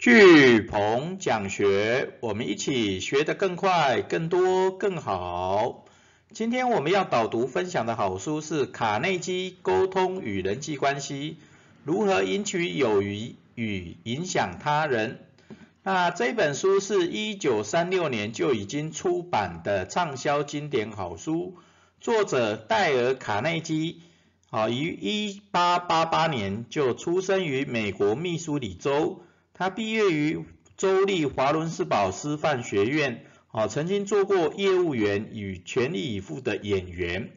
巨鹏讲学，我们一起学得更快、更多、更好。今天我们要导读分享的好书是《卡内基沟通与人际关系：如何赢取友谊与影响他人》。那这本书是一九三六年就已经出版的畅销经典好书，作者戴尔·卡内基，啊，于一八八八年就出生于美国密苏里州。他毕业于州立华伦斯堡师范学院，啊，曾经做过业务员与全力以赴的演员，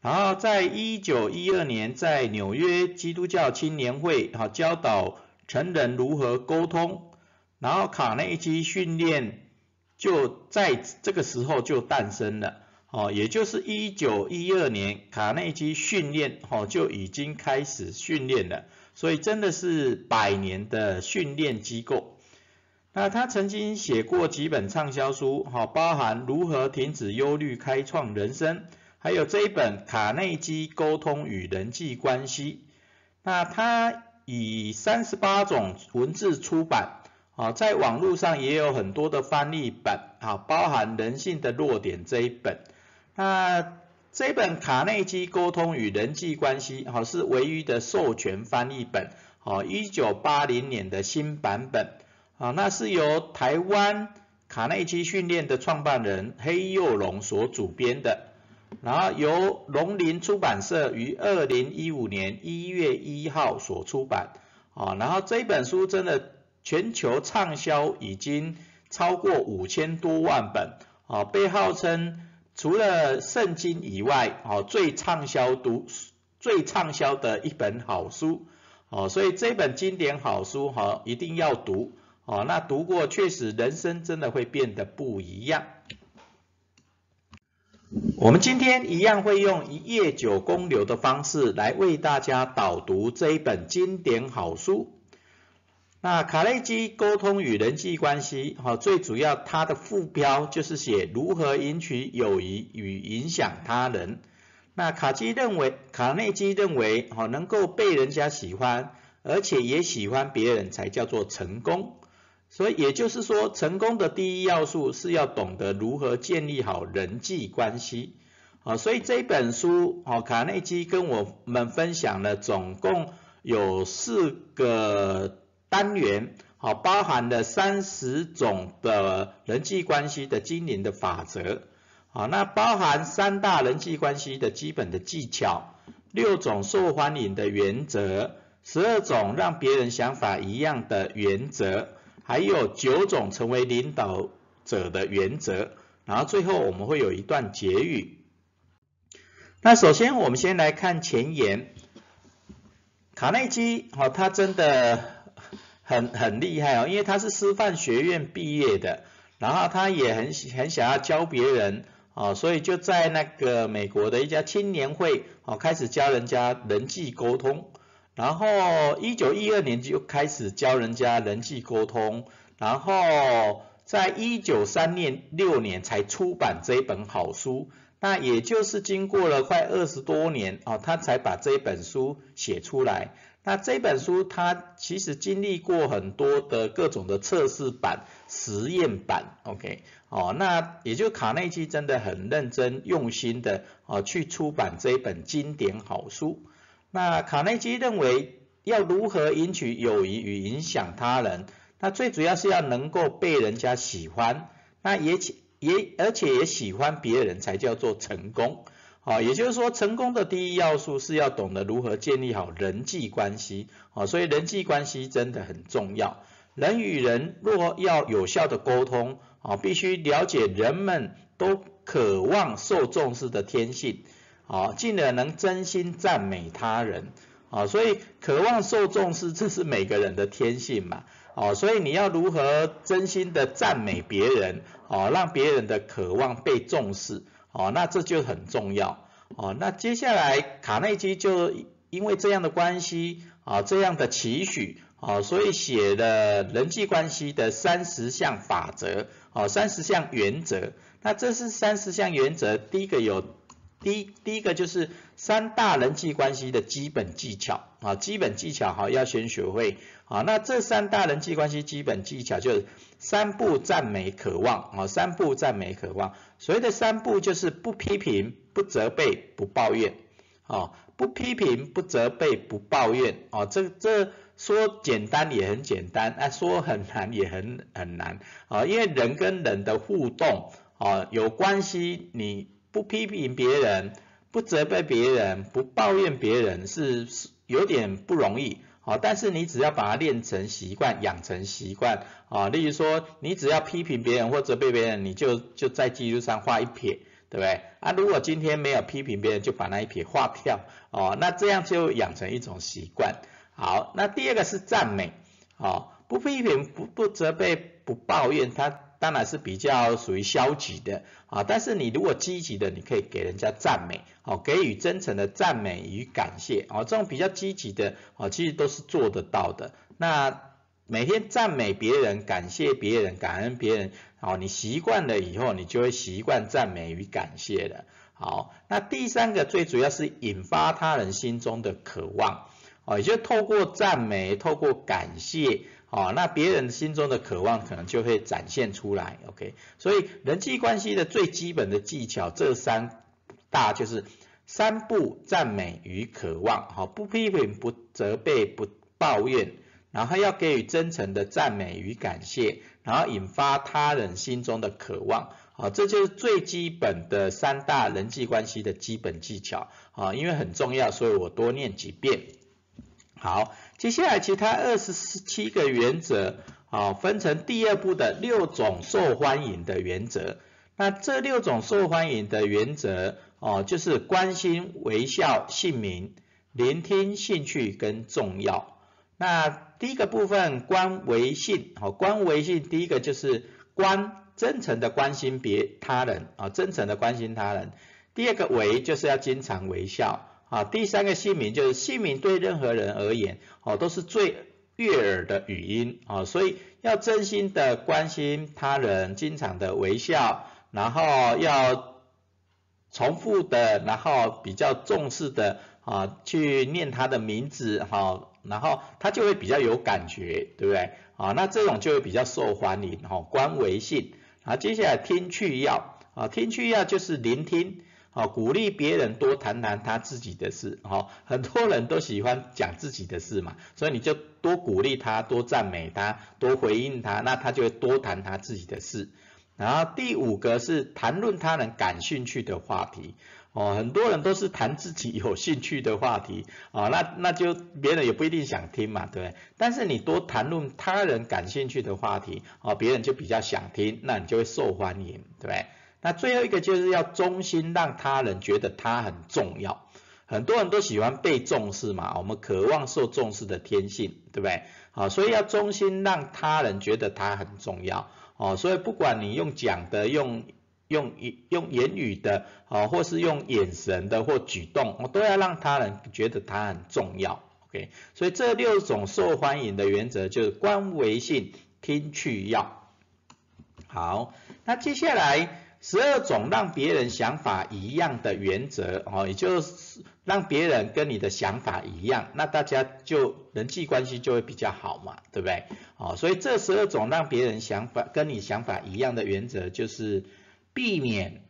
然后在一九一二年在纽约基督教青年会，哈，教导成人如何沟通，然后卡内基训练就在这个时候就诞生了，哦，也就是一九一二年卡内基训练，哦，就已经开始训练了。所以真的是百年的训练机构。那他曾经写过几本畅销书，哈，包含如何停止忧虑，开创人生，还有这一本卡内基沟通与人际关系。那他以三十八种文字出版，啊，在网络上也有很多的翻译本，啊，包含人性的弱点这一本。那这本卡内基沟通与人际关系，好是唯一的授权翻译本，好，一九八零年的新版本，啊，那是由台湾卡内基训练的创办人黑幼龙所主编的，然后由龙林出版社于二零一五年一月一号所出版，啊，然后这本书真的全球畅销已经超过五千多万本，啊，被号称。除了圣经以外，哦，最畅销读最畅销的一本好书，哦，所以这本经典好书，哈，一定要读，哦，那读过确实人生真的会变得不一样。我们今天一样会用一页九公流的方式来为大家导读这一本经典好书。那卡内基沟通与人际关系，哈，最主要它的副标就是写如何赢取友谊与影响他人。那卡基认为，卡内基认为，哈，能够被人家喜欢，而且也喜欢别人才叫做成功。所以也就是说，成功的第一要素是要懂得如何建立好人际关系。好，所以这本书，哦，卡内基跟我们分享了总共有四个。单元好，包含了三十种的人际关系的经营的法则，好，那包含三大人际关系的基本的技巧，六种受欢迎的原则，十二种让别人想法一样的原则，还有九种成为领导者的原则，然后最后我们会有一段结语。那首先我们先来看前言，卡内基，好，他真的。很很厉害哦，因为他是师范学院毕业的，然后他也很很想要教别人哦，所以就在那个美国的一家青年会哦开始教人家人际沟通，然后一九一二年就开始教人家人际沟通，然后在一九三年六年才出版这一本好书，那也就是经过了快二十多年哦，他才把这一本书写出来。那这本书它其实经历过很多的各种的测试版、实验版，OK，哦，那也就卡内基真的很认真用心的哦去出版这一本经典好书。那卡内基认为要如何赢取友谊与影响他人，那最主要是要能够被人家喜欢，那也且也而且也喜欢别人才叫做成功。好，也就是说，成功的第一要素是要懂得如何建立好人际关系。好，所以人际关系真的很重要。人与人若要有效的沟通，啊，必须了解人们都渴望受重视的天性，啊，进而能真心赞美他人。啊，所以渴望受重视，这是每个人的天性嘛。哦，所以你要如何真心的赞美别人，哦，让别人的渴望被重视。哦，那这就很重要。哦，那接下来卡内基就因为这样的关系，啊，这样的期许，啊，所以写了人际关系的三十项法则，哦，三十项原则。那这是三十项原则，第一个有第一第一个就是三大人际关系的基本技巧，啊，基本技巧哈要先学会啊。那这三大人际关系基本技巧就是三不赞美渴望啊，三不赞美渴望。所谓的三不就是不批评、不责备、不抱怨啊，不批评、不责备、不抱怨啊。这这说简单也很简单，啊说很难也很很难啊，因为人跟人的互动啊有关系，你不批评别人。不责备别人，不抱怨别人是是有点不容易，好，但是你只要把它练成习惯，养成习惯，啊，例如说你只要批评别人或责备别人，你就就在记录上画一撇，对不对？啊，如果今天没有批评别人，就把那一撇划掉，哦，那这样就养成一种习惯。好，那第二个是赞美，哦，不批评，不不责备，不抱怨，他。当然是比较属于消极的啊，但是你如果积极的，你可以给人家赞美，哦，给予真诚的赞美与感谢，哦，这种比较积极的，哦，其实都是做得到的。那每天赞美别人、感谢别人、感恩别人，哦，你习惯了以后，你就会习惯赞美与感谢了。好，那第三个最主要是引发他人心中的渴望，哦，也就透过赞美、透过感谢。哦，那别人心中的渴望可能就会展现出来，OK。所以人际关系的最基本的技巧，这三大就是三不赞美与渴望，好，不批评、不责备、不抱怨，然后要给予真诚的赞美与感谢，然后引发他人心中的渴望，好，这就是最基本的三大人际关系的基本技巧，啊，因为很重要，所以我多念几遍。好，接下来其他二十七个原则，啊，分成第二步的六种受欢迎的原则。那这六种受欢迎的原则，哦，就是关心、微笑、姓名、聆听、兴趣跟重要。那第一个部分关微信，好，关微信，第一个就是关真诚的关心别他人，啊，真诚的关心他人。第二个微就是要经常微笑。啊，第三个姓名就是姓名对任何人而言，哦，都是最悦耳的语音，啊，所以要真心的关心他人，经常的微笑，然后要重复的，然后比较重视的，啊，去念他的名字，哈，然后他就会比较有感觉，对不对？啊，那这种就会比较受欢迎，哈，关微信，啊，接下来听去要，啊，听去要就是聆听。好，鼓励别人多谈谈他自己的事，好，很多人都喜欢讲自己的事嘛，所以你就多鼓励他，多赞美他，多回应他，那他就会多谈他自己的事。然后第五个是谈论他人感兴趣的话题，哦，很多人都是谈自己有兴趣的话题，啊，那那就别人也不一定想听嘛，对不对？但是你多谈论他人感兴趣的话题，哦，别人就比较想听，那你就会受欢迎，对不对？那最后一个就是要忠心，让他人觉得他很重要。很多人都喜欢被重视嘛，我们渴望受重视的天性，对不对？好，所以要忠心，让他人觉得他很重要。哦，所以不管你用讲的、用用用言语的，哦，或是用眼神的或举动，我都要让他人觉得他很重要。OK，所以这六种受欢迎的原则就是观为信、听去要。好，那接下来。十二种让别人想法一样的原则哦，也就是让别人跟你的想法一样，那大家就人际关系就会比较好嘛，对不对？哦，所以这十二种让别人想法跟你想法一样的原则，就是避免、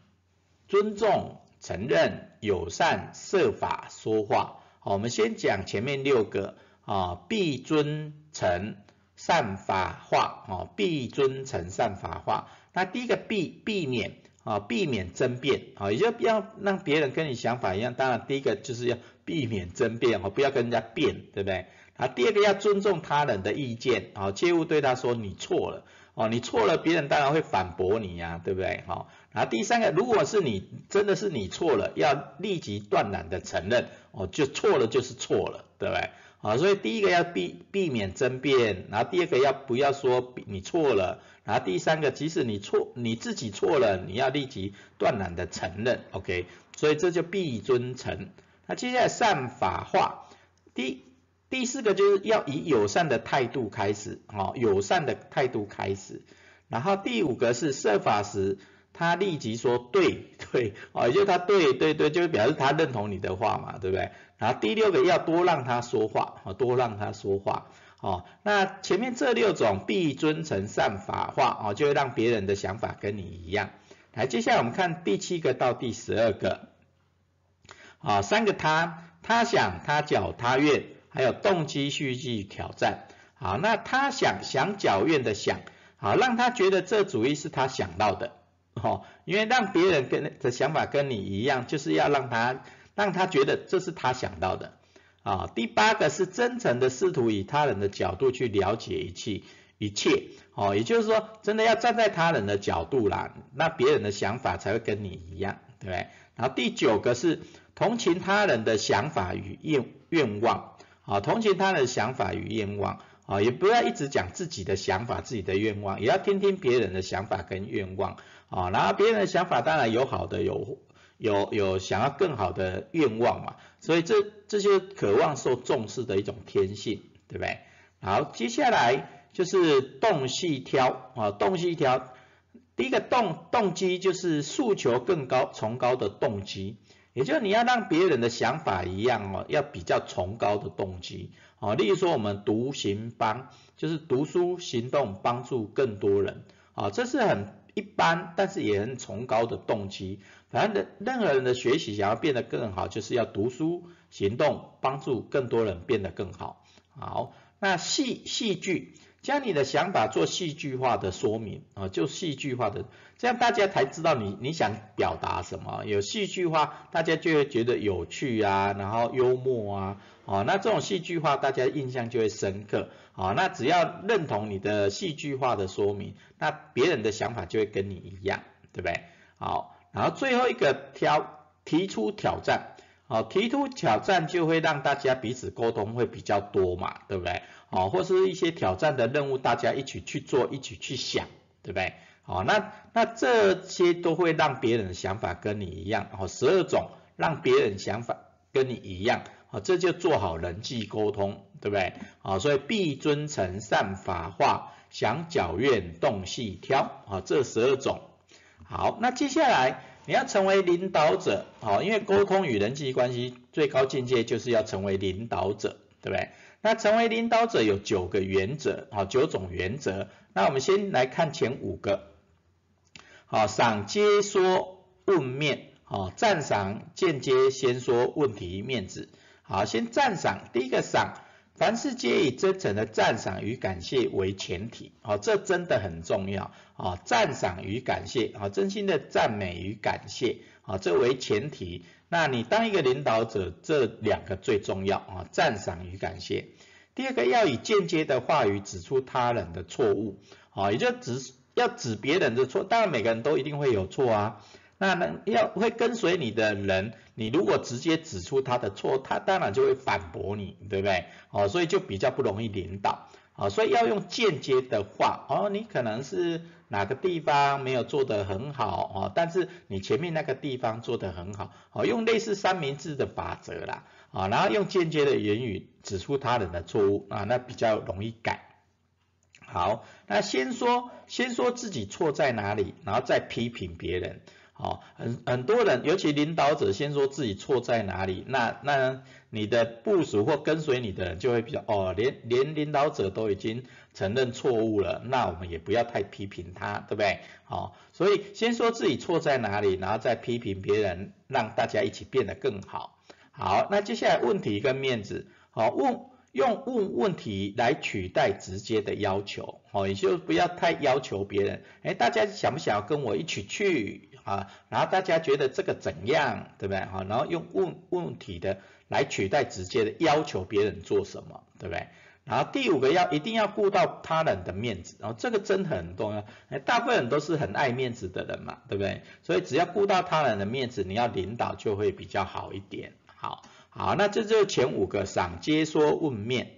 尊重、承认、友善、设法说话。好，我们先讲前面六个啊，必尊诚、善法化哦，必尊诚、善法化。那第一个避避免啊，避免争辩啊，也就不要让别人跟你想法一样。当然，第一个就是要避免争辩哦，不要跟人家辩，对不对？啊，第二个要尊重他人的意见啊，切勿对他说你错了哦，你错了，别人当然会反驳你呀，对不对？好，然后第三个，如果是你真的是你错了，要立即断然的承认哦，就错了就是错了，对不对？啊，所以第一个要避避免争辩，然后第二个要不要说你错了，然后第三个即使你错你自己错了，你要立即断然的承认，OK，所以这就必尊诚。那接下来善法化，第第四个就是要以友善的态度开始，哦，友善的态度开始，然后第五个是设法时他立即说对对，哦，也就他对对对，就表示他认同你的话嘛，对不对？然后第六个要多让他说话，哦，多让他说话，哦，那前面这六种必尊诚善法化，哦，就会让别人的想法跟你一样。来，接下来我们看第七个到第十二个，啊，三个他，他想，他脚，他愿，还有动机、续继、挑战。好，那他想想缴愿的想，好，让他觉得这主意是他想到的，哦，因为让别人跟的想法跟你一样，就是要让他让他觉得这是他想到的。啊，第八个是真诚的试图以他人的角度去了解一切。一切哦，也就是说，真的要站在他人的角度啦，那别人的想法才会跟你一样，对不对？然后第九个是同情他人的想法与愿愿望，啊，同情他人的想法与愿望，啊，也不要一直讲自己的想法、自己的愿望，也要听听别人的想法跟愿望，啊，然后别人的想法当然有好的，有有有想要更好的愿望嘛，所以这这些渴望受重视的一种天性，对不对？好，接下来。就是动细挑啊，动细挑，第一个动动机就是诉求更高崇高的动机，也就是你要让别人的想法一样哦，要比较崇高的动机哦。例如说我们读行帮，就是读书行动帮助更多人啊，这是很一般，但是也很崇高的动机。反正任何人的学习想要变得更好，就是要读书行动帮助更多人变得更好。好，那戏戏剧。将你的想法做戏剧化的说明啊，就戏剧化的，这样大家才知道你你想表达什么。有戏剧化，大家就会觉得有趣啊，然后幽默啊，哦，那这种戏剧化，大家印象就会深刻。啊，那只要认同你的戏剧化的说明，那别人的想法就会跟你一样，对不对？好，然后最后一个挑提出挑战，好，提出挑战就会让大家彼此沟通会比较多嘛，对不对？哦，或是一些挑战的任务，大家一起去做，一起去想，对不对？好，那那这些都会让别人的想法跟你一样，哦，十二种让别人想法跟你一样，哦，这就做好人际沟通，对不对？好，所以必尊诚善法化，想脚愿动细挑，啊，这十二种。好，那接下来你要成为领导者，好，因为沟通与人际关系最高境界就是要成为领导者，对不对？那成为领导者有九个原则，好，九种原则。那我们先来看前五个，好，赏接说问面，好，赞赏间接先说问题面子，好，先赞赏，第一个赏，凡事皆以真诚的赞赏与感谢为前提，好，这真的很重要，好，赞赏与感谢，好，真心的赞美与感谢，好，这为前提。那你当一个领导者，这两个最重要啊，赞赏与感谢。第二个要以间接的话语指出他人的错误，啊，也就指要指别人的错。当然每个人都一定会有错啊，那呢要会跟随你的人，你如果直接指出他的错，他当然就会反驳你，对不对？哦，所以就比较不容易领导。啊，所以要用间接的话，哦，你可能是哪个地方没有做得很好，哦，但是你前面那个地方做得很好，哦，用类似三明治的法则啦，啊，然后用间接的言语指出他人的错误，啊，那比较容易改。好，那先说先说自己错在哪里，然后再批评别人。好，很很多人，尤其领导者先说自己错在哪里，那那你的部署或跟随你的人就会比较哦，连连领导者都已经承认错误了，那我们也不要太批评他，对不对？好，所以先说自己错在哪里，然后再批评别人，让大家一起变得更好。好，那接下来问题跟面子，好问用问问题来取代直接的要求，好，也就不要太要求别人，哎，大家想不想要跟我一起去？啊，然后大家觉得这个怎样，对不对？好，然后用问问题的来取代直接的要求别人做什么，对不对？然后第五个要一定要顾到他人的面子，然后这个真的很重要。哎，大部分人都是很爱面子的人嘛，对不对？所以只要顾到他人的面子，你要领导就会比较好一点。好，好，那这就是前五个赏接说问面。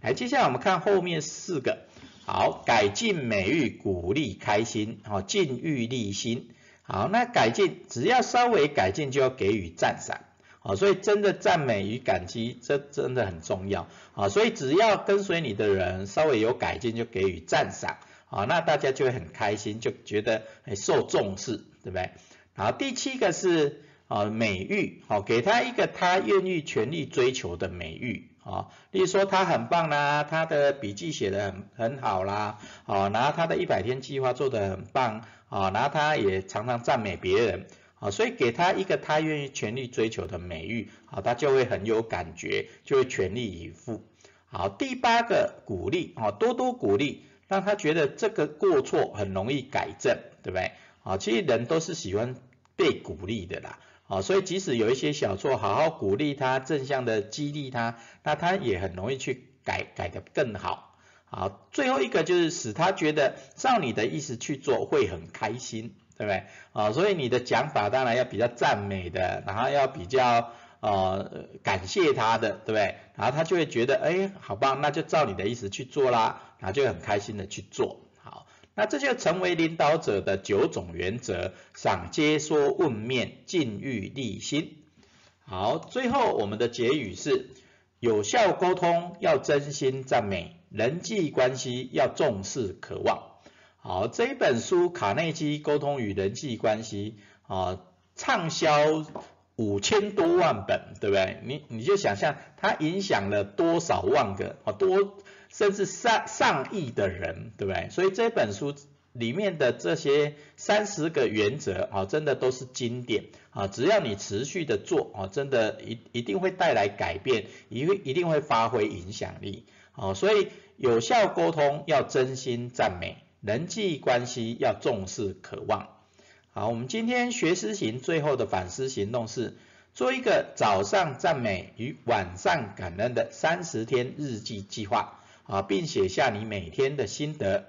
来，接下来我们看后面四个。好，改进美誉，鼓励开心，好，禁欲立心。好，那改进只要稍微改进就要给予赞赏，啊，所以真的赞美与感激，这真的很重要啊，所以只要跟随你的人稍微有改进，就给予赞赏啊，那大家就会很开心，就觉得很受重视，对不对？好，第七个是啊美誉，好，给他一个他愿意全力追求的美誉。啊，例如说他很棒啦，他的笔记写的很很好啦，啊，然后他的一百天计划做得很棒，啊，然后他也常常赞美别人，啊，所以给他一个他愿意全力追求的美誉，啊，他就会很有感觉，就会全力以赴。好，第八个鼓励，啊，多多鼓励，让他觉得这个过错很容易改正，对不对？啊，其实人都是喜欢被鼓励的啦。啊，所以即使有一些小错，好好鼓励他，正向的激励他，那他也很容易去改，改得更好。好，最后一个就是使他觉得照你的意思去做会很开心，对不对？啊，所以你的讲法当然要比较赞美的，然后要比较呃感谢他的，对不对？然后他就会觉得，哎，好棒，那就照你的意思去做啦，然后就很开心的去做。那这就成为领导者的九种原则：赏、接、说、问、面、禁、欲、立、心。好，最后我们的结语是：有效沟通要真心赞美，人际关系要重视渴望。好，这一本书《卡内基沟通与人际关系》啊，畅销五千多万本，对不对？你你就想象它影响了多少万个啊多。甚至上上亿的人，对不对？所以这本书里面的这些三十个原则啊，真的都是经典啊。只要你持续的做啊，真的一一定会带来改变，一一定会发挥影响力啊。所以有效沟通要真心赞美，人际关系要重视渴望。好，我们今天学思行最后的反思行动是做一个早上赞美与晚上感恩的三十天日记计划。啊，并写下你每天的心得。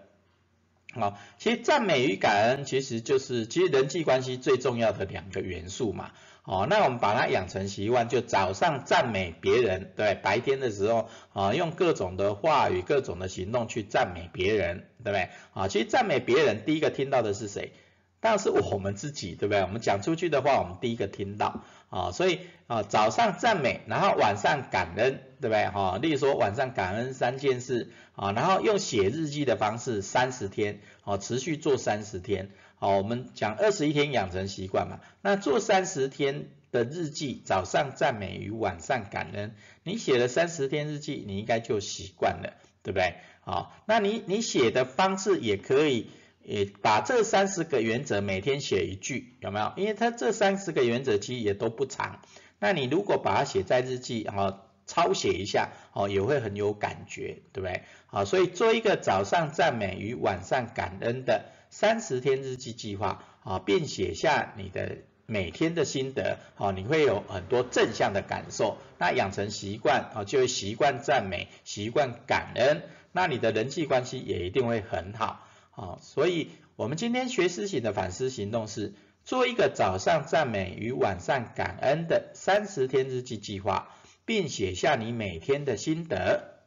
好，其实赞美与感恩其实就是其实人际关系最重要的两个元素嘛。哦，那我们把它养成习惯，就早上赞美别人，对，白天的时候啊，用各种的话语、各种的行动去赞美别人，对不对？啊，其实赞美别人，第一个听到的是谁？当然是我们自己，对不对？我们讲出去的话，我们第一个听到。啊，所以啊，早上赞美，然后晚上感恩，对不对？哈，例如说晚上感恩三件事，啊，然后用写日记的方式三十天，啊，持续做三十天，好，我们讲二十一天养成习惯嘛，那做三十天的日记，早上赞美与晚上感恩，你写了三十天日记，你应该就习惯了，对不对？好，那你你写的方式也可以。也把这三十个原则每天写一句，有没有？因为它这三十个原则其实也都不长，那你如果把它写在日记，啊，抄写一下，哦，也会很有感觉，对不对？好，所以做一个早上赞美与晚上感恩的三十天日记计划，啊，并写下你的每天的心得，好，你会有很多正向的感受，那养成习惯，啊，就会习惯赞美，习惯感恩，那你的人际关系也一定会很好。好，所以我们今天学思行的反思行动是做一个早上赞美与晚上感恩的三十天日记计划，并写下你每天的心得。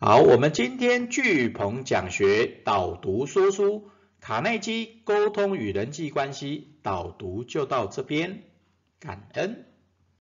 好，我们今天聚鹏讲学导读说书卡内基沟通与人际关系导读就到这边，感恩。